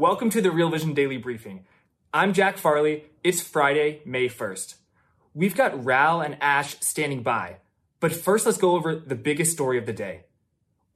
Welcome to the Real Vision Daily Briefing. I'm Jack Farley. It's Friday, May 1st. We've got Raoul and Ash standing by, but first let's go over the biggest story of the day.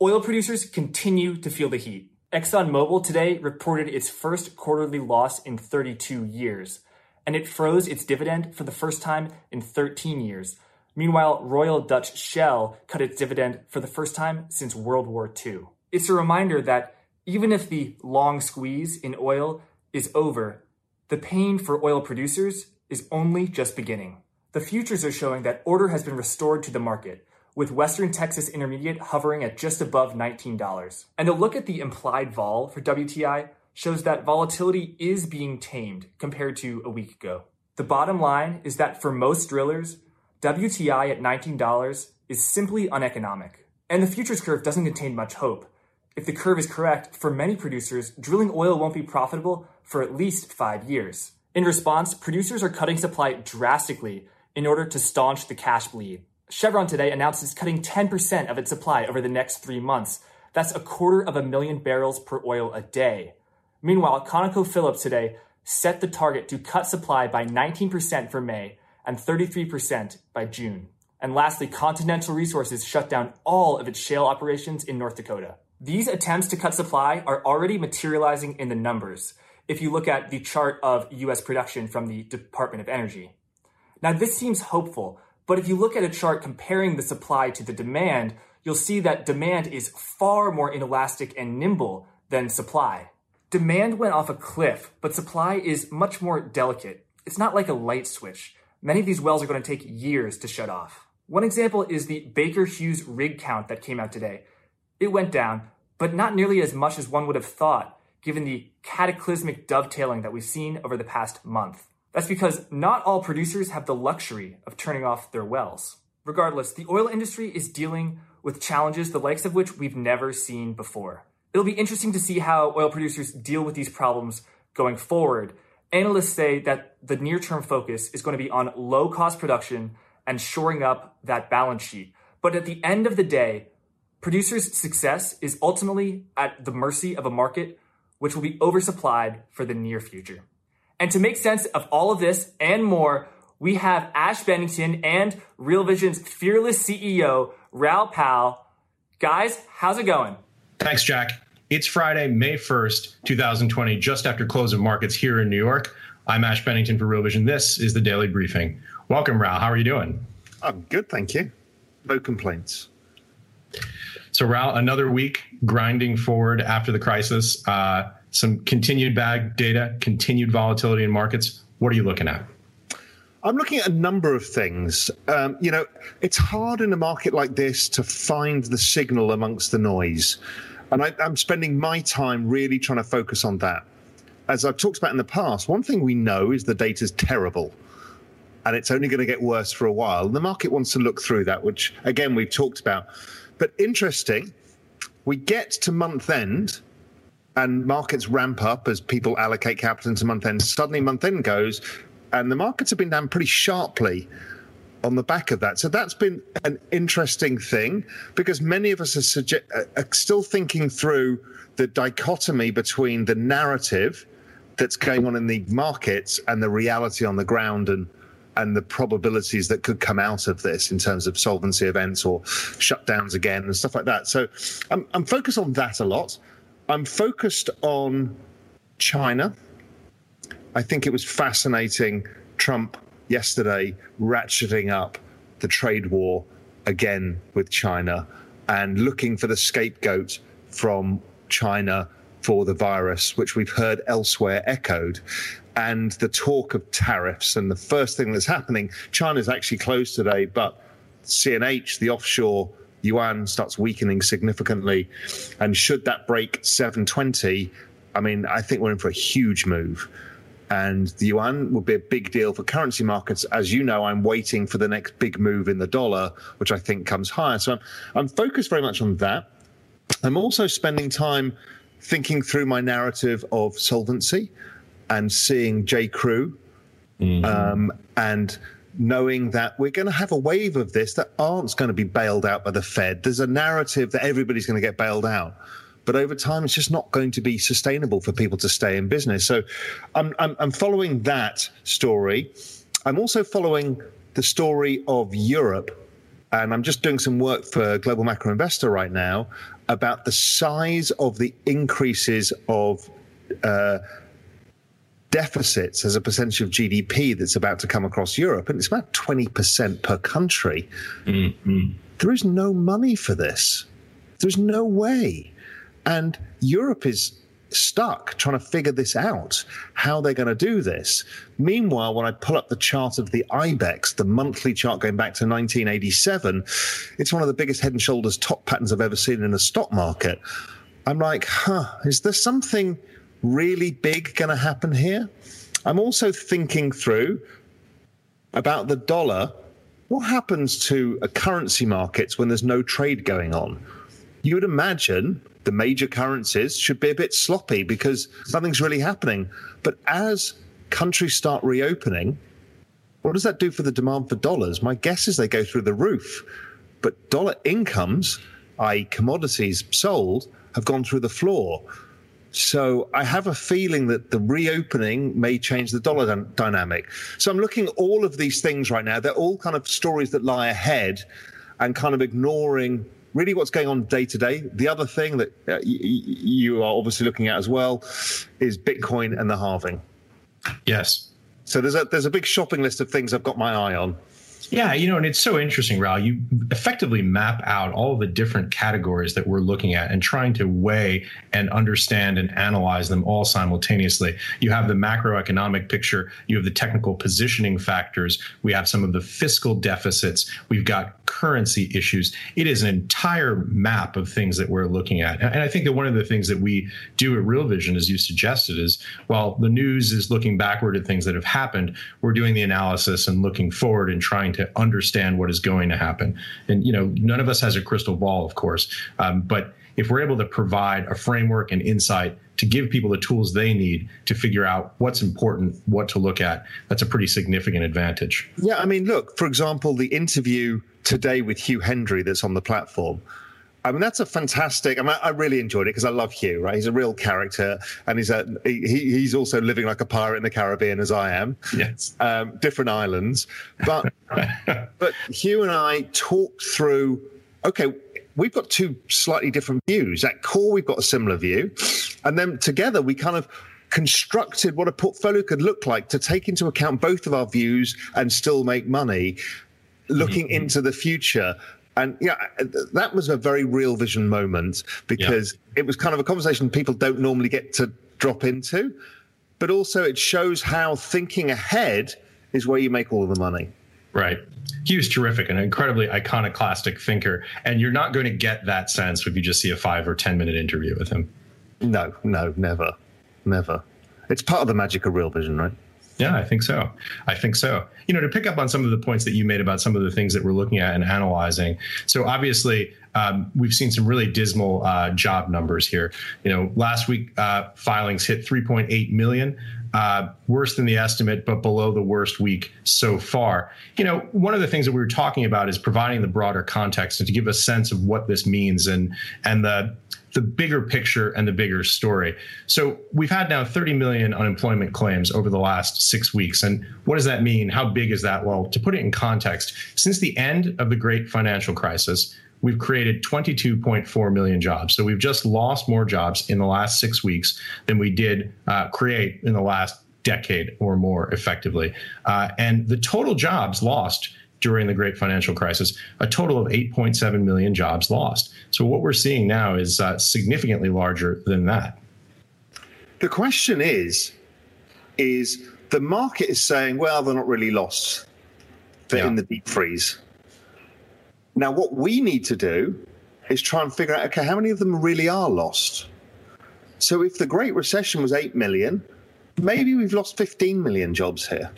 Oil producers continue to feel the heat. ExxonMobil today reported its first quarterly loss in 32 years, and it froze its dividend for the first time in 13 years. Meanwhile, Royal Dutch Shell cut its dividend for the first time since World War II. It's a reminder that even if the long squeeze in oil is over, the pain for oil producers is only just beginning. The futures are showing that order has been restored to the market, with Western Texas Intermediate hovering at just above $19. And a look at the implied vol for WTI shows that volatility is being tamed compared to a week ago. The bottom line is that for most drillers, WTI at $19 is simply uneconomic. And the futures curve doesn't contain much hope if the curve is correct, for many producers, drilling oil won't be profitable for at least five years. In response, producers are cutting supply drastically in order to staunch the cash bleed. Chevron today announced it's cutting 10% of its supply over the next three months. That's a quarter of a million barrels per oil a day. Meanwhile, ConocoPhillips today set the target to cut supply by 19% for May and 33% by June. And lastly, Continental Resources shut down all of its shale operations in North Dakota. These attempts to cut supply are already materializing in the numbers if you look at the chart of US production from the Department of Energy. Now, this seems hopeful, but if you look at a chart comparing the supply to the demand, you'll see that demand is far more inelastic and nimble than supply. Demand went off a cliff, but supply is much more delicate. It's not like a light switch. Many of these wells are going to take years to shut off. One example is the Baker Hughes rig count that came out today. It went down, but not nearly as much as one would have thought, given the cataclysmic dovetailing that we've seen over the past month. That's because not all producers have the luxury of turning off their wells. Regardless, the oil industry is dealing with challenges the likes of which we've never seen before. It'll be interesting to see how oil producers deal with these problems going forward. Analysts say that the near term focus is going to be on low cost production and shoring up that balance sheet. But at the end of the day, Producers' success is ultimately at the mercy of a market which will be oversupplied for the near future. And to make sense of all of this and more, we have Ash Bennington and Real Vision's fearless CEO, Raoul Pal. Guys, how's it going? Thanks, Jack. It's Friday, May 1st, 2020, just after close of markets here in New York. I'm Ash Bennington for Real Vision. This is the Daily Briefing. Welcome, Raoul. How are you doing? I'm good, thank you. No complaints. So, Raoul, another week grinding forward after the crisis. Uh, some continued bad data, continued volatility in markets. What are you looking at? I'm looking at a number of things. Um, you know, it's hard in a market like this to find the signal amongst the noise. And I, I'm spending my time really trying to focus on that. As I've talked about in the past, one thing we know is the data is terrible and it's only going to get worse for a while. And the market wants to look through that, which again, we've talked about. But interesting, we get to month end and markets ramp up as people allocate capital into month end. Suddenly, month end goes, and the markets have been down pretty sharply on the back of that. So that's been an interesting thing because many of us are, suge- are still thinking through the dichotomy between the narrative that's going on in the markets and the reality on the ground and and the probabilities that could come out of this in terms of solvency events or shutdowns again and stuff like that. So I'm, I'm focused on that a lot. I'm focused on China. I think it was fascinating. Trump yesterday ratcheting up the trade war again with China and looking for the scapegoat from China for the virus, which we've heard elsewhere echoed, and the talk of tariffs. And the first thing that's happening, China's actually closed today, but CNH, the offshore yuan, starts weakening significantly. And should that break 720, I mean, I think we're in for a huge move. And the yuan would be a big deal for currency markets. As you know, I'm waiting for the next big move in the dollar, which I think comes higher. So I'm, I'm focused very much on that. I'm also spending time thinking through my narrative of solvency and seeing J. Crew mm-hmm. um, and knowing that we're going to have a wave of this that aren't going to be bailed out by the Fed. There's a narrative that everybody's going to get bailed out. But over time, it's just not going to be sustainable for people to stay in business. So I'm, I'm, I'm following that story. I'm also following the story of Europe. And I'm just doing some work for Global Macro Investor right now about the size of the increases of uh, deficits as a percentage of GDP that's about to come across Europe, and it's about 20% per country. Mm-hmm. There is no money for this. There's no way. And Europe is stuck trying to figure this out, how they're going to do this. Meanwhile, when I pull up the chart of the IBEX, the monthly chart going back to 1987, it's one of the biggest head and shoulders top patterns I've ever seen in a stock market. I'm like, huh, is there something really big going to happen here? I'm also thinking through about the dollar. What happens to a currency markets when there's no trade going on? You would imagine the major currencies should be a bit sloppy because nothing's really happening. But as countries start reopening, what does that do for the demand for dollars? My guess is they go through the roof. But dollar incomes, i.e., commodities sold, have gone through the floor. So I have a feeling that the reopening may change the dollar dynamic. So I'm looking at all of these things right now. They're all kind of stories that lie ahead and kind of ignoring really what's going on day to day. The other thing that uh, y- you are obviously looking at as well is Bitcoin and the halving. Yes. So there's a there's a big shopping list of things I've got my eye on. Yeah, you know, and it's so interesting, Raoul. You effectively map out all the different categories that we're looking at and trying to weigh and understand and analyze them all simultaneously. You have the macroeconomic picture, you have the technical positioning factors, we have some of the fiscal deficits, we've got currency issues. It is an entire map of things that we're looking at. And I think that one of the things that we do at Real Vision, as you suggested, is while the news is looking backward at things that have happened, we're doing the analysis and looking forward and trying to understand what is going to happen. And you know, none of us has a crystal ball, of course, um, but if we're able to provide a framework and insight to give people the tools they need to figure out what's important, what to look at, that's a pretty significant advantage. Yeah, I mean, look, for example, the interview today with Hugh Hendry that's on the platform. I mean, that's a fantastic. I mean, I really enjoyed it because I love Hugh. Right, he's a real character, and he's a he, he's also living like a pirate in the Caribbean as I am. Yes, um, different islands, but but Hugh and I talked through. Okay, we've got two slightly different views. At core, we've got a similar view, and then together we kind of constructed what a portfolio could look like to take into account both of our views and still make money looking mm-hmm. into the future and yeah, uh, that was a very real vision moment because yeah. it was kind of a conversation people don't normally get to drop into, but also it shows how thinking ahead is where you make all the money. Right. He was terrific, an incredibly iconoclastic thinker. And you're not going to get that sense if you just see a five or 10 minute interview with him. No, no, never. Never. It's part of the magic of real vision, right? Yeah, I think so. I think so. You know, to pick up on some of the points that you made about some of the things that we're looking at and analyzing. So obviously, um, we've seen some really dismal uh, job numbers here. You know, last week uh, filings hit 3.8 million. Uh, worse than the estimate, but below the worst week so far. You know, one of the things that we were talking about is providing the broader context and to give a sense of what this means and and the the bigger picture and the bigger story. So we've had now 30 million unemployment claims over the last six weeks. And what does that mean? How big is that? Well, to put it in context, since the end of the great financial crisis, we've created 22.4 million jobs. So we've just lost more jobs in the last six weeks than we did uh, create in the last decade or more effectively. Uh, and the total jobs lost during the great financial crisis, a total of 8.7 million jobs lost. So what we're seeing now is uh, significantly larger than that. The question is, is the market is saying, well, they're not really lost. They're yeah. in the deep freeze. Now, what we need to do is try and figure out, okay, how many of them really are lost? So if the Great Recession was 8 million, maybe we've lost 15 million jobs here.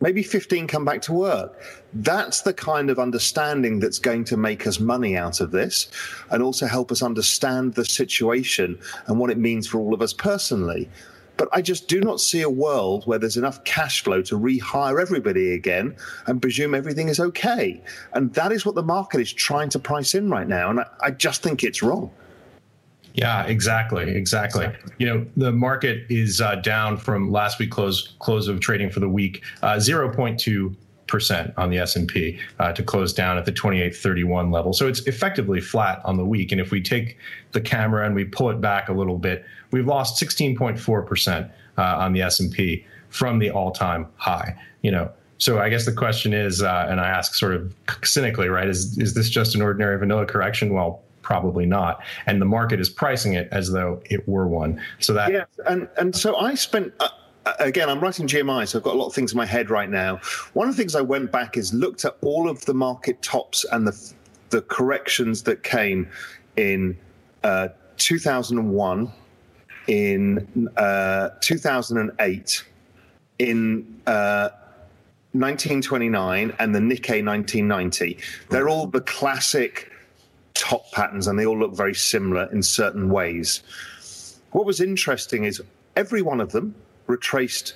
Maybe 15 come back to work. That's the kind of understanding that's going to make us money out of this and also help us understand the situation and what it means for all of us personally. But I just do not see a world where there's enough cash flow to rehire everybody again and presume everything is okay. And that is what the market is trying to price in right now. And I, I just think it's wrong. Yeah, exactly, exactly. You know, the market is uh, down from last week close close of trading for the week, uh, zero point two percent on the S and P uh, to close down at the twenty eight thirty one level. So it's effectively flat on the week. And if we take the camera and we pull it back a little bit, we've lost sixteen point four percent uh, on the S and P from the all time high. You know, so I guess the question is, uh, and I ask sort of cynically, right? Is is this just an ordinary vanilla correction? Well, probably not. And the market is pricing it as though it were one. So that yeah, and and so I spent. Uh, again, I'm writing GMI, so I've got a lot of things in my head right now. One of the things I went back is looked at all of the market tops and the the corrections that came in uh, 2001, in uh, 2008, in uh, 1929, and the Nikkei 1990. They're all the classic top patterns and they all look very similar in certain ways. What was interesting is every one of them retraced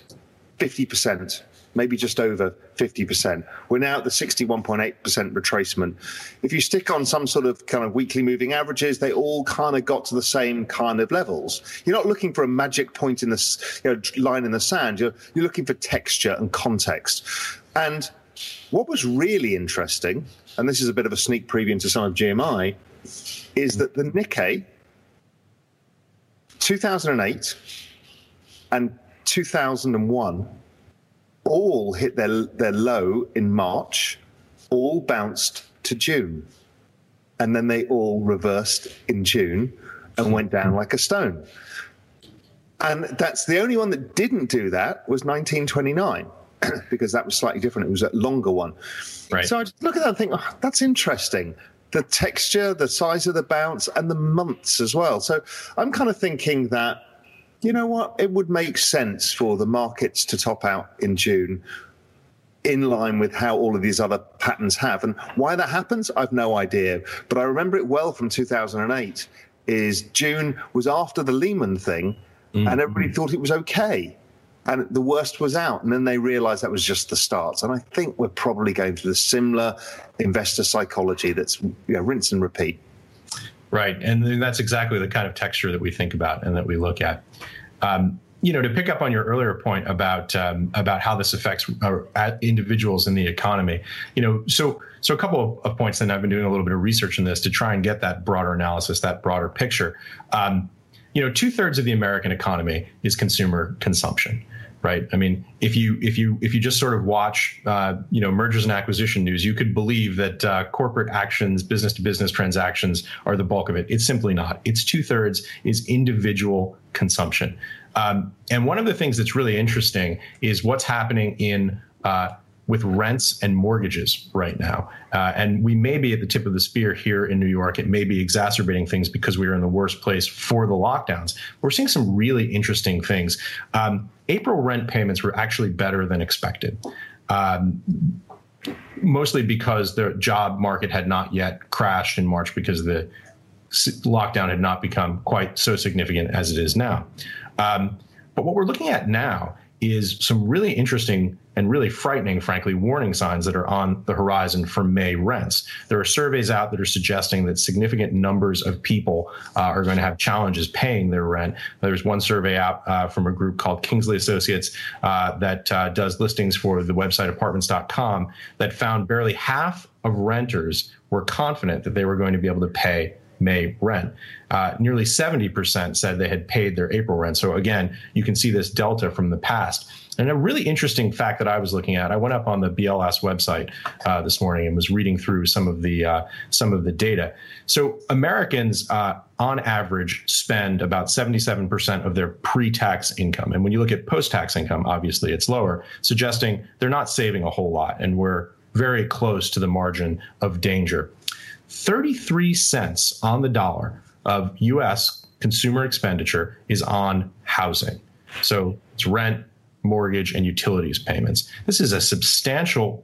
50%, maybe just over 50%. We're now at the 61.8% retracement. If you stick on some sort of kind of weekly moving averages, they all kind of got to the same kind of levels. You're not looking for a magic point in the you know, line in the sand. You're, you're looking for texture and context. And what was really interesting and this is a bit of a sneak preview into some of GMI, is that the Nikkei 2008 and 2001 all hit their, their low in March, all bounced to June. And then they all reversed in June and went down like a stone. And that's the only one that didn't do that was 1929. because that was slightly different. It was a longer one. Right. So I just look at that and think, oh, that's interesting. The texture, the size of the bounce, and the months as well. So I'm kind of thinking that, you know what, it would make sense for the markets to top out in June in line with how all of these other patterns have. And why that happens, I've no idea. But I remember it well from 2008 is June was after the Lehman thing mm-hmm. and everybody thought it was okay and the worst was out. And then they realized that was just the start. And I think we're probably going through the similar investor psychology that's you know, rinse and repeat. Right. And that's exactly the kind of texture that we think about and that we look at. Um, you know, to pick up on your earlier point about um, about how this affects uh, individuals in the economy, you know, so so a couple of, points. And I've been doing a little bit of research in this to try and get that broader analysis, that broader picture. Um, you know, two thirds of the American economy is consumer consumption right? I mean, if you if you if you just sort of watch, uh, you know, mergers and acquisition news, you could believe that uh, corporate actions, business to business transactions are the bulk of it. It's simply not. It's two thirds is individual consumption. Um, and one of the things that's really interesting is what's happening in uh, with rents and mortgages right now. Uh, and we may be at the tip of the spear here in New York. It may be exacerbating things because we are in the worst place for the lockdowns. We're seeing some really interesting things. Um, April rent payments were actually better than expected. Um, mostly because the job market had not yet crashed in March because the lockdown had not become quite so significant as it is now. Um, but what we're looking at now is some really interesting and really frightening, frankly, warning signs that are on the horizon for May rents. There are surveys out that are suggesting that significant numbers of people uh, are going to have challenges paying their rent. There's one survey out uh, from a group called Kingsley Associates uh, that uh, does listings for the website apartments.com that found barely half of renters were confident that they were going to be able to pay May rent. Uh, nearly 70% said they had paid their April rent. So again, you can see this delta from the past. And a really interesting fact that I was looking at, I went up on the BLS website uh, this morning and was reading through some of the uh, some of the data. So Americans, uh, on average, spend about 77% of their pre-tax income, and when you look at post-tax income, obviously it's lower, suggesting they're not saving a whole lot, and we're very close to the margin of danger. 33 cents on the dollar of US consumer expenditure is on housing. So it's rent, mortgage, and utilities payments. This is a substantial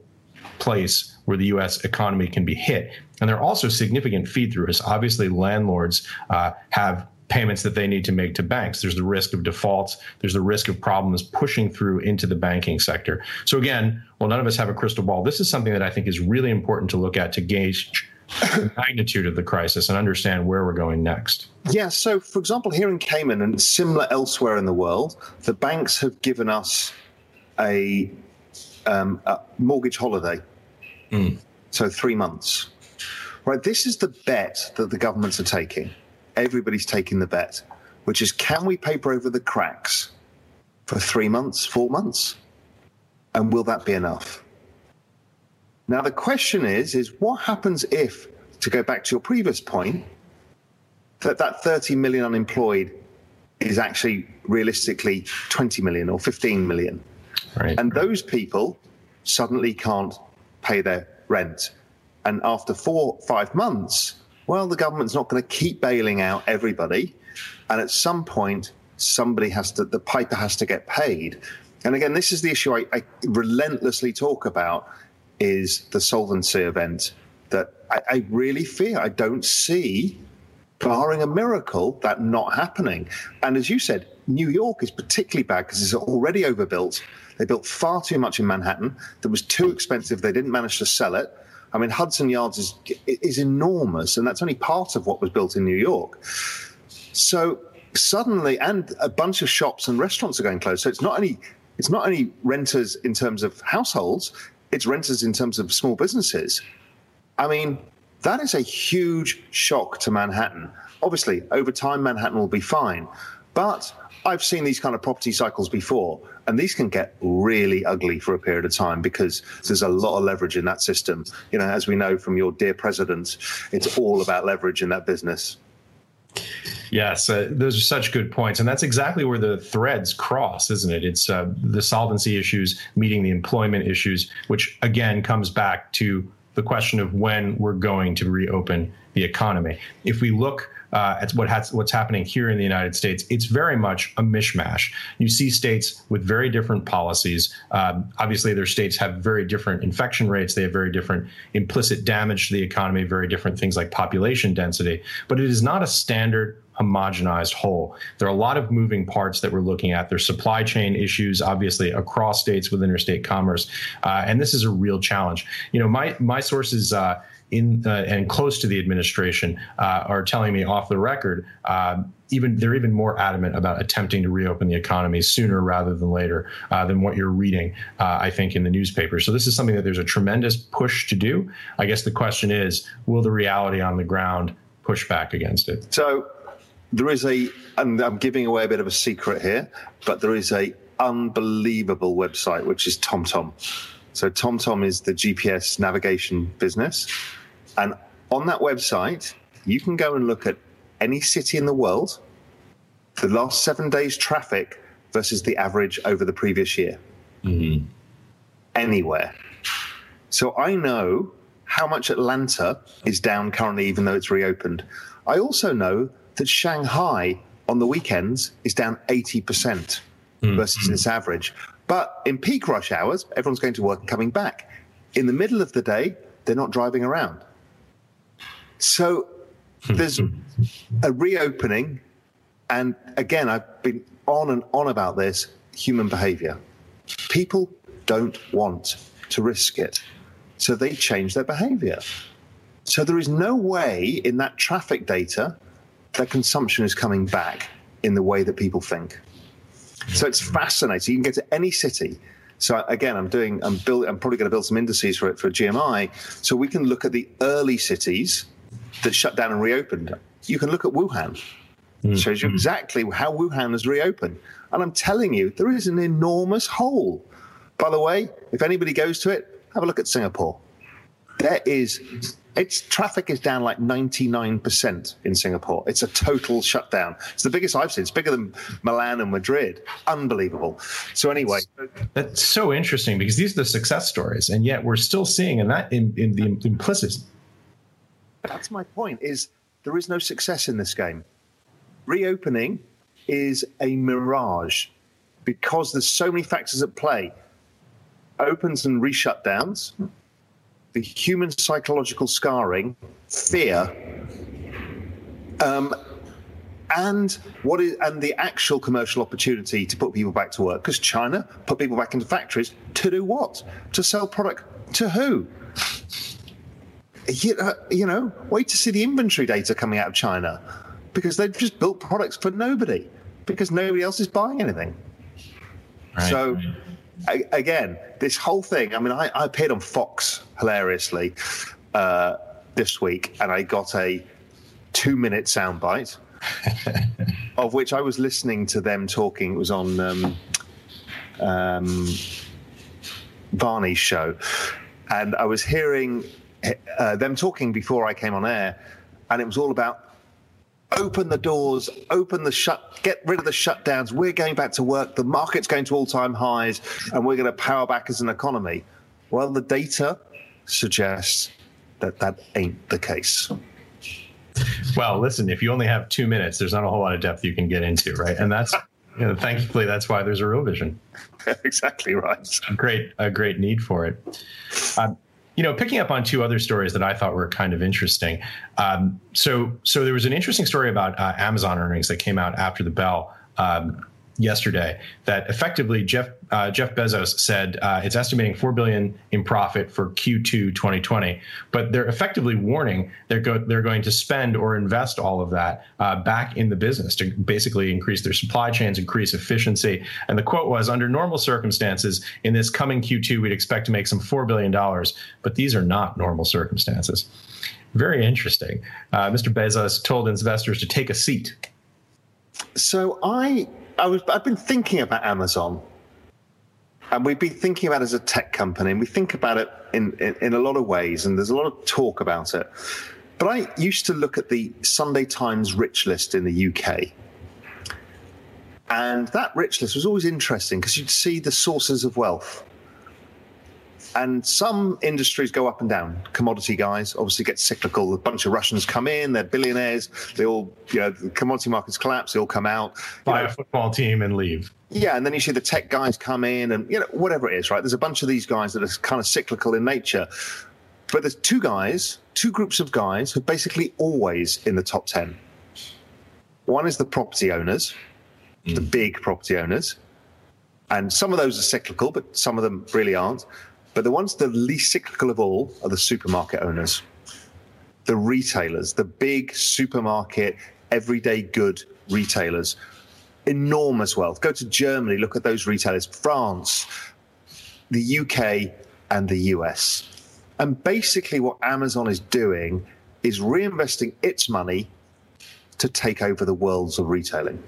place where the US economy can be hit. And there are also significant feed throughs. Obviously, landlords uh, have payments that they need to make to banks. There's the risk of defaults. There's the risk of problems pushing through into the banking sector. So, again, while none of us have a crystal ball, this is something that I think is really important to look at to gauge magnitude of the crisis and understand where we're going next. Yeah. So, for example, here in Cayman and similar elsewhere in the world, the banks have given us a, um, a mortgage holiday. Mm. So, three months. Right. This is the bet that the governments are taking. Everybody's taking the bet, which is can we paper over the cracks for three months, four months? And will that be enough? Now the question is, is what happens if, to go back to your previous point, that that 30 million unemployed is actually realistically 20 million or 15 million. Right. And those people suddenly can't pay their rent. And after four, five months, well, the government's not going to keep bailing out everybody. And at some point, somebody has to, the piper has to get paid. And again, this is the issue I, I relentlessly talk about is the solvency event that I, I really fear. I don't see, barring a miracle, that not happening. And as you said, New York is particularly bad because it's already overbuilt. They built far too much in Manhattan that was too expensive. They didn't manage to sell it. I mean, Hudson Yards is is enormous, and that's only part of what was built in New York. So suddenly, and a bunch of shops and restaurants are going closed. So it's not only it's not only renters in terms of households; it's renters in terms of small businesses. I mean, that is a huge shock to Manhattan. Obviously, over time, Manhattan will be fine. But I've seen these kind of property cycles before, and these can get really ugly for a period of time because there's a lot of leverage in that system. You know, as we know from your dear president, it's all about leverage in that business. Yes, uh, those are such good points, and that's exactly where the threads cross, isn't it? It's uh, the solvency issues meeting the employment issues, which again comes back to the question of when we're going to reopen the economy. If we look uh, at what has, what's happening here in the United States, it's very much a mishmash. You see states with very different policies. Um, obviously, their states have very different infection rates. They have very different implicit damage to the economy, very different things like population density. But it is not a standard homogenized whole. There are a lot of moving parts that we're looking at. There's supply chain issues, obviously, across states with interstate commerce, uh, and this is a real challenge. You know, my my sources. Uh, in uh, and close to the administration uh, are telling me off the record uh, even they're even more adamant about attempting to reopen the economy sooner rather than later uh, than what you're reading uh, i think in the newspaper. So this is something that there's a tremendous push to do. I guess the question is will the reality on the ground push back against it? So there is a and i'm giving away a bit of a secret here but there is a unbelievable website which is tomtom. So tomtom is the gps navigation business and on that website, you can go and look at any city in the world, the last seven days' traffic versus the average over the previous year. Mm-hmm. Anywhere. So I know how much Atlanta is down currently, even though it's reopened. I also know that Shanghai on the weekends is down 80% mm-hmm. versus its average. But in peak rush hours, everyone's going to work and coming back. In the middle of the day, they're not driving around. So hmm. there's a reopening. And again, I've been on and on about this human behavior. People don't want to risk it. So they change their behavior. So there is no way in that traffic data that consumption is coming back in the way that people think. So it's hmm. fascinating. You can get to any city. So again, I'm doing, I'm build, I'm probably going to build some indices for it for GMI, so we can look at the early cities that shut down and reopened. You can look at Wuhan. Mm. Shows you exactly how Wuhan has reopened. And I'm telling you, there is an enormous hole. By the way, if anybody goes to it, have a look at Singapore. There is its traffic is down like 99% in Singapore. It's a total shutdown. It's the biggest I've seen. It's bigger than Milan and Madrid. Unbelievable. So anyway, that's so interesting because these are the success stories, and yet we're still seeing and that in, in the implicit. That's my point. Is there is no success in this game? Reopening is a mirage because there's so many factors at play. Opens and reshutdowns the human psychological scarring, fear, um, and what is and the actual commercial opportunity to put people back to work because China put people back into factories to do what? To sell product to who? You, uh, you know, wait to see the inventory data coming out of China because they've just built products for nobody because nobody else is buying anything. Right. So again, this whole thing. I mean, I, I appeared on Fox hilariously uh, this week, and I got a two-minute soundbite of which I was listening to them talking. It was on um, um, Varney's show, and I was hearing uh, them talking before I came on air, and it was all about open the doors, open the shut, get rid of the shutdowns. We're going back to work. The market's going to all time highs, and we're going to power back as an economy. Well, the data suggests that that ain't the case. Well, listen, if you only have two minutes, there's not a whole lot of depth you can get into, right? And that's, you know, thankfully, that's why there's a real vision. exactly right. A great, a great need for it. Um, you know, picking up on two other stories that I thought were kind of interesting. Um, so, so there was an interesting story about uh, Amazon earnings that came out after the bell. Um, yesterday that effectively Jeff uh, Jeff Bezos said uh, it's estimating four billion in profit for Q2 2020, but they're effectively warning they're go- they're going to spend or invest all of that uh, back in the business to basically increase their supply chains, increase efficiency. And the quote was, "Under normal circumstances, in this coming Q2, we'd expect to make some four billion dollars, but these are not normal circumstances." Very interesting. Uh, Mr. Bezos told investors to take a seat. So I I was I've been thinking about Amazon, and we've been thinking about it as a tech company, and we think about it in, in, in a lot of ways, and there's a lot of talk about it. But I used to look at the Sunday Times rich list in the UK. And that rich list was always interesting because you'd see the sources of wealth. And some industries go up and down. Commodity guys obviously get cyclical. A bunch of Russians come in, they're billionaires. They all, you know, the commodity markets collapse, they all come out. Buy know. a football team and leave. Yeah, and then you see the tech guys come in and, you know, whatever it is, right? There's a bunch of these guys that are kind of cyclical in nature. But there's two guys, two groups of guys who are basically always in the top 10. One is the property owners, mm. the big property owners. And some of those are cyclical, but some of them really aren't. But the ones the least cyclical of all are the supermarket owners, the retailers, the big supermarket, everyday good retailers. Enormous wealth. Go to Germany, look at those retailers, France, the UK, and the US. And basically, what Amazon is doing is reinvesting its money to take over the worlds of retailing.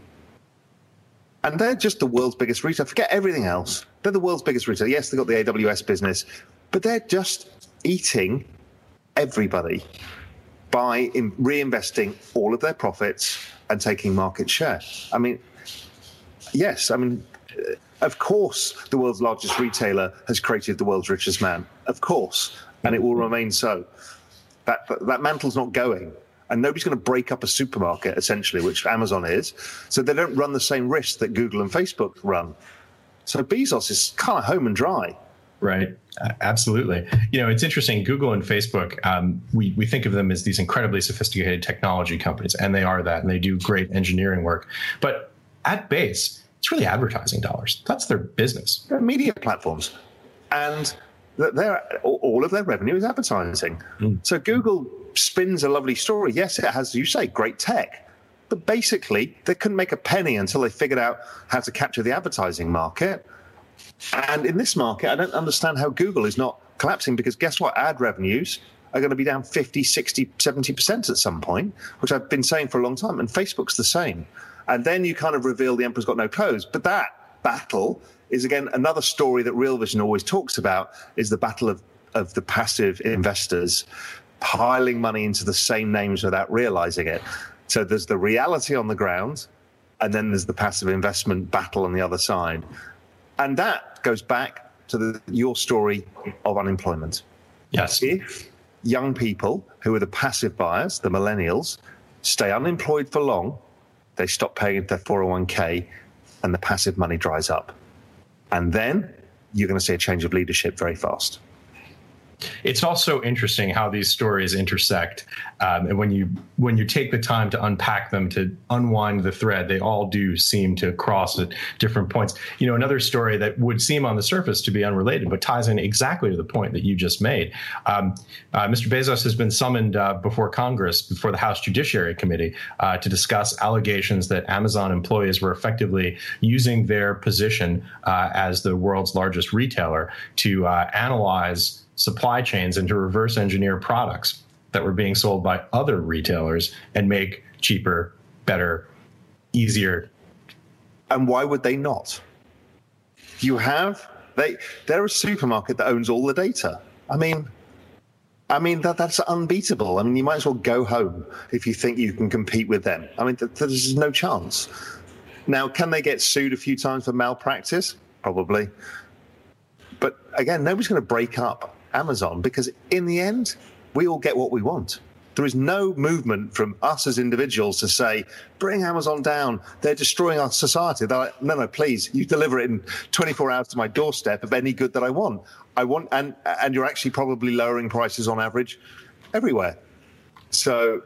And they're just the world's biggest retailer. Forget everything else. They're the world's biggest retailer. Yes, they've got the AWS business, but they're just eating everybody by reinvesting all of their profits and taking market share. I mean, yes, I mean, uh, of course, the world's largest retailer has created the world's richest man. Of course, and it will remain so. That, that mantle's not going and nobody's going to break up a supermarket essentially, which Amazon is. So they don't run the same risk that Google and Facebook run. So Bezos is kind of home and dry. Right. Absolutely. You know, it's interesting. Google and Facebook, um, we, we think of them as these incredibly sophisticated technology companies, and they are that, and they do great engineering work. But at base, It's really advertising dollars. That's their business. They're media platforms. And they're, all of their revenue is advertising. Mm. So Google spins a lovely story. Yes, it has, you say, great tech. But basically, they couldn't make a penny until they figured out how to capture the advertising market. And in this market, I don't understand how Google is not collapsing because guess what? Ad revenues are going to be down 50, 60, 70% at some point, which I've been saying for a long time. And Facebook's the same. And then you kind of reveal the emperor's got no clothes. But that battle is, again, another story that Real Vision always talks about is the battle of, of the passive investors piling money into the same names without realizing it. So there's the reality on the ground, and then there's the passive investment battle on the other side. And that goes back to the, your story of unemployment. Yes. If young people who are the passive buyers, the millennials, stay unemployed for long, they stop paying their 401k and the passive money dries up. And then you're going to see a change of leadership very fast. It's also interesting how these stories intersect, um, and when you when you take the time to unpack them to unwind the thread, they all do seem to cross at different points. You know, another story that would seem on the surface to be unrelated, but ties in exactly to the point that you just made. Um, uh, Mr. Bezos has been summoned uh, before Congress, before the House Judiciary Committee, uh, to discuss allegations that Amazon employees were effectively using their position uh, as the world's largest retailer to uh, analyze supply chains and to reverse engineer products that were being sold by other retailers and make cheaper, better, easier. And why would they not? You have they they're a supermarket that owns all the data. I mean, I mean that that's unbeatable. I mean, you might as well go home if you think you can compete with them. I mean, th- there's no chance. Now, can they get sued a few times for malpractice? Probably. But again, nobody's going to break up Amazon because in the end, we all get what we want. There is no movement from us as individuals to say, bring Amazon down. They're destroying our society. They're like, no, no, please, you deliver it in 24 hours to my doorstep of any good that I want. I want, and, and you're actually probably lowering prices on average everywhere. So,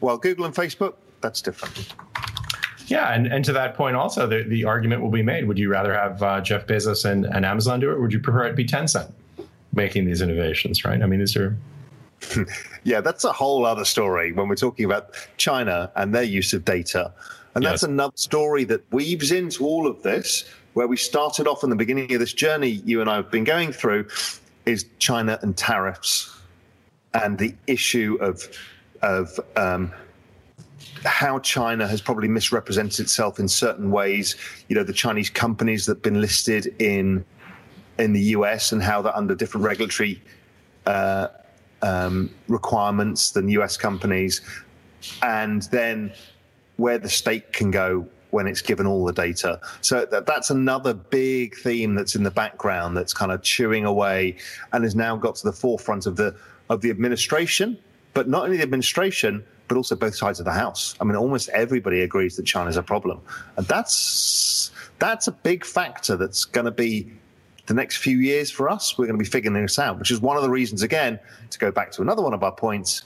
while Google and Facebook, that's different. Yeah, and, and to that point, also, the, the argument will be made. Would you rather have uh, Jeff Bezos and, and Amazon do it, or would you prefer it be Tencent? Making these innovations, right? I mean, these are. yeah, that's a whole other story when we're talking about China and their use of data. And that's yes. another story that weaves into all of this, where we started off in the beginning of this journey you and I have been going through, is China and tariffs and the issue of of um, how China has probably misrepresented itself in certain ways. You know, the Chinese companies that have been listed in in the US and how they're under different regulatory uh, um, requirements than US companies, and then where the state can go when it's given all the data. So that, that's another big theme that's in the background that's kind of chewing away and has now got to the forefront of the of the administration, but not only the administration, but also both sides of the house. I mean, almost everybody agrees that China's a problem, and that's that's a big factor that's going to be the next few years for us, we're going to be figuring this out, which is one of the reasons, again, to go back to another one of our points,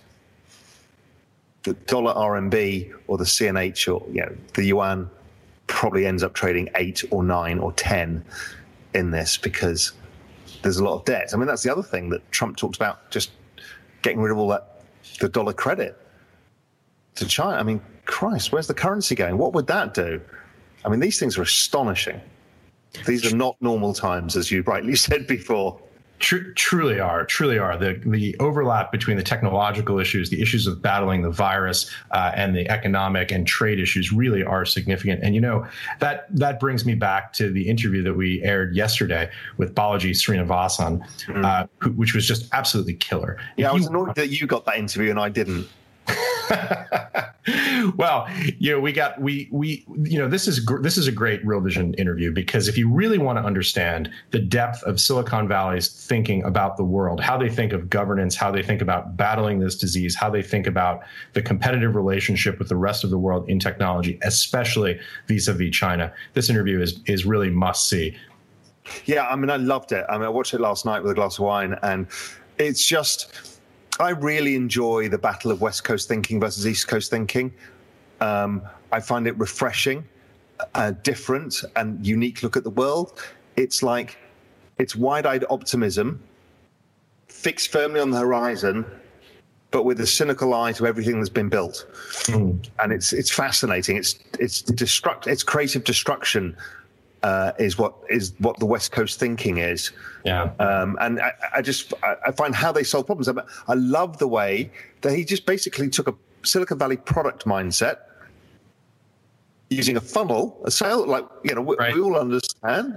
the dollar RMB or the CNH or you know, the yuan probably ends up trading eight or nine or 10 in this because there's a lot of debt. I mean, that's the other thing that Trump talked about just getting rid of all that, the dollar credit to China. I mean, Christ, where's the currency going? What would that do? I mean, these things are astonishing. These are not normal times, as you rightly said before. Tr- truly are, truly are. The the overlap between the technological issues, the issues of battling the virus, uh, and the economic and trade issues really are significant. And you know that that brings me back to the interview that we aired yesterday with Balaji Srinivasan, mm. uh, who, which was just absolutely killer. Yeah, if I was annoyed that you got that interview and I didn't. well, you know, we got we we you know this is this is a great Real Vision interview because if you really want to understand the depth of Silicon Valley's thinking about the world, how they think of governance, how they think about battling this disease, how they think about the competitive relationship with the rest of the world in technology, especially vis-a-vis China, this interview is is really must see. Yeah, I mean, I loved it. I mean, I watched it last night with a glass of wine, and it's just I really enjoy the battle of West Coast thinking versus East Coast thinking. Um, I find it refreshing. uh, different and unique look at the world. It's like it's wide-eyed optimism, fixed firmly on the horizon, but with a cynical eye to everything that's been built. Mm. And it's it's fascinating. It's it's destruct. It's creative destruction. Uh, is what is what the West Coast thinking is. Yeah. Um, and I, I just I, I, find how they solve problems. I, I love the way that he just basically took a Silicon Valley product mindset using a funnel, a sale, like, you know, we, right. we all understand.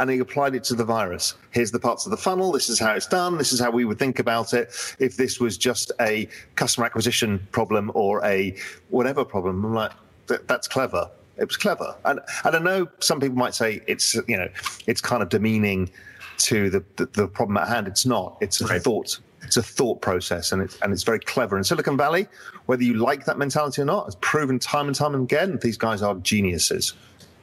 And he applied it to the virus. Here's the parts of the funnel. This is how it's done. This is how we would think about it if this was just a customer acquisition problem or a whatever problem. I'm like, that's clever. It was clever. And, and I know some people might say it's, you know, it's kind of demeaning to the, the, the problem at hand. It's not. It's a right. thought it's a thought process and it's and it's very clever. In Silicon Valley, whether you like that mentality or not, it's proven time and time again these guys are geniuses.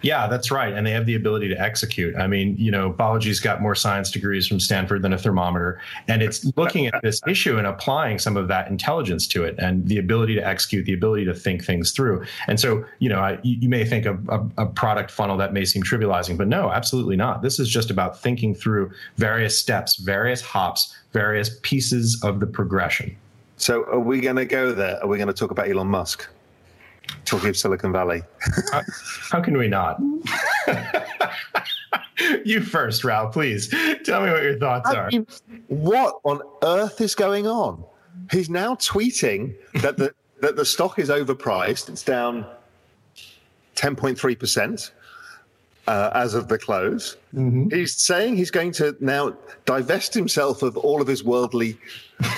Yeah, that's right. And they have the ability to execute. I mean, you know, Balaji's got more science degrees from Stanford than a thermometer. And it's looking at this issue and applying some of that intelligence to it and the ability to execute, the ability to think things through. And so, you know, I, you may think of a, a product funnel that may seem trivializing, but no, absolutely not. This is just about thinking through various steps, various hops, various pieces of the progression. So, are we going to go there? Are we going to talk about Elon Musk? Talking of Silicon Valley. how, how can we not? you first, Raoul, please. Tell me what your thoughts are. what on earth is going on? He's now tweeting that the that the stock is overpriced. It's down 10.3% uh, as of the close. Mm-hmm. He's saying he's going to now divest himself of all of his worldly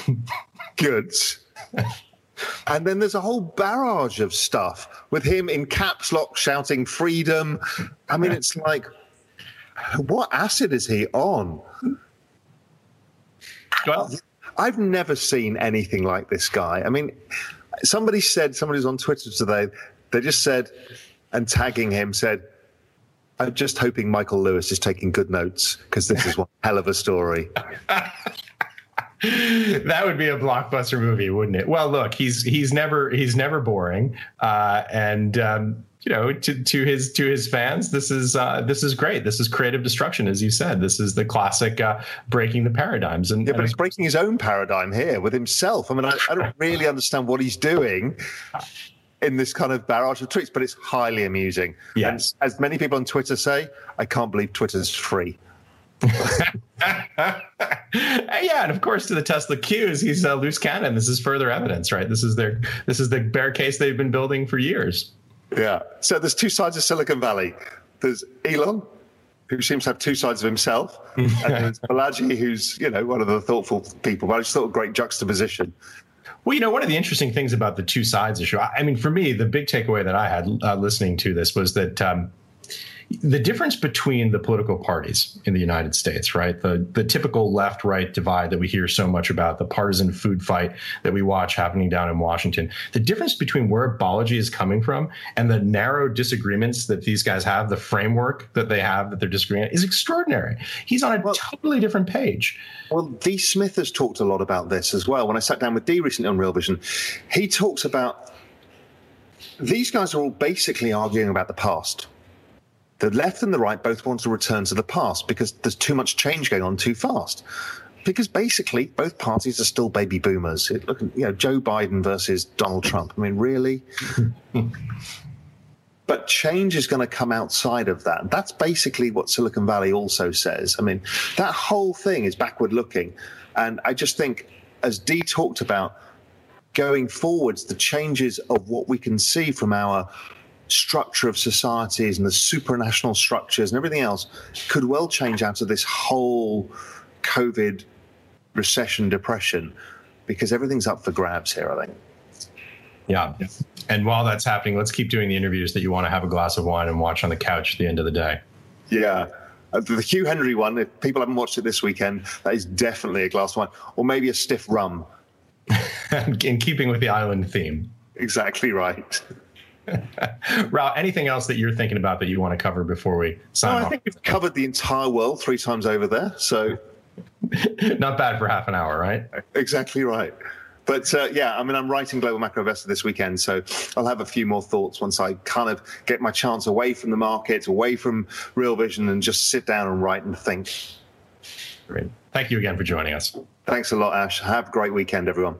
goods. And then there's a whole barrage of stuff with him in caps lock shouting freedom. I mean, it's like, what acid is he on? Well, I've never seen anything like this guy. I mean, somebody said, somebody's on Twitter today, they just said, and tagging him said, I'm just hoping Michael Lewis is taking good notes because this is one hell of a story. that would be a blockbuster movie, wouldn't it? Well, look, he's he's never he's never boring, uh, and um, you know, to, to his to his fans, this is uh, this is great. This is creative destruction, as you said. This is the classic uh, breaking the paradigms. And yeah, but he's breaking his own paradigm here with himself. I mean, I, I don't really understand what he's doing in this kind of barrage of tweets, but it's highly amusing. Yes. And as many people on Twitter say, I can't believe Twitter's free. yeah, and of course, to the Tesla Qs, he's a loose cannon. This is further evidence, right? This is their this is the bear case they've been building for years. Yeah. So there's two sides of Silicon Valley. There's Elon, who seems to have two sides of himself, and there's Balaji, who's you know one of the thoughtful people. But I just thought a great juxtaposition. Well, you know, one of the interesting things about the two sides issue, I mean, for me, the big takeaway that I had uh, listening to this was that um, the difference between the political parties in the United States, right? The the typical left right divide that we hear so much about, the partisan food fight that we watch happening down in Washington. The difference between where Balaji is coming from and the narrow disagreements that these guys have, the framework that they have that they're disagreeing is extraordinary. He's on a well, totally different page. Well, Dee Smith has talked a lot about this as well. When I sat down with D recently on Real Vision, he talks about these guys are all basically arguing about the past the left and the right both want to return to the past because there's too much change going on too fast. Because basically, both parties are still baby boomers. It, look, you know, Joe Biden versus Donald Trump. I mean, really? but change is going to come outside of that. That's basically what Silicon Valley also says. I mean, that whole thing is backward looking. And I just think, as Dee talked about, going forwards, the changes of what we can see from our structure of societies and the supranational structures and everything else could well change out of this whole COVID recession depression because everything's up for grabs here, I think. Yeah. And while that's happening, let's keep doing the interviews that you want to have a glass of wine and watch on the couch at the end of the day. Yeah. Uh, the Hugh Hendry one, if people haven't watched it this weekend, that is definitely a glass of wine or maybe a stiff rum. In keeping with the island theme. Exactly right. Raoul, anything else that you're thinking about that you want to cover before we sign no, off? I think we've covered the entire world three times over there. So not bad for half an hour, right? Exactly right. But uh, yeah, I mean, I'm writing Global Macro Investor this weekend, so I'll have a few more thoughts once I kind of get my chance away from the markets, away from Real Vision, and just sit down and write and think. Great. Thank you again for joining us. Thanks a lot, Ash. Have a great weekend, everyone.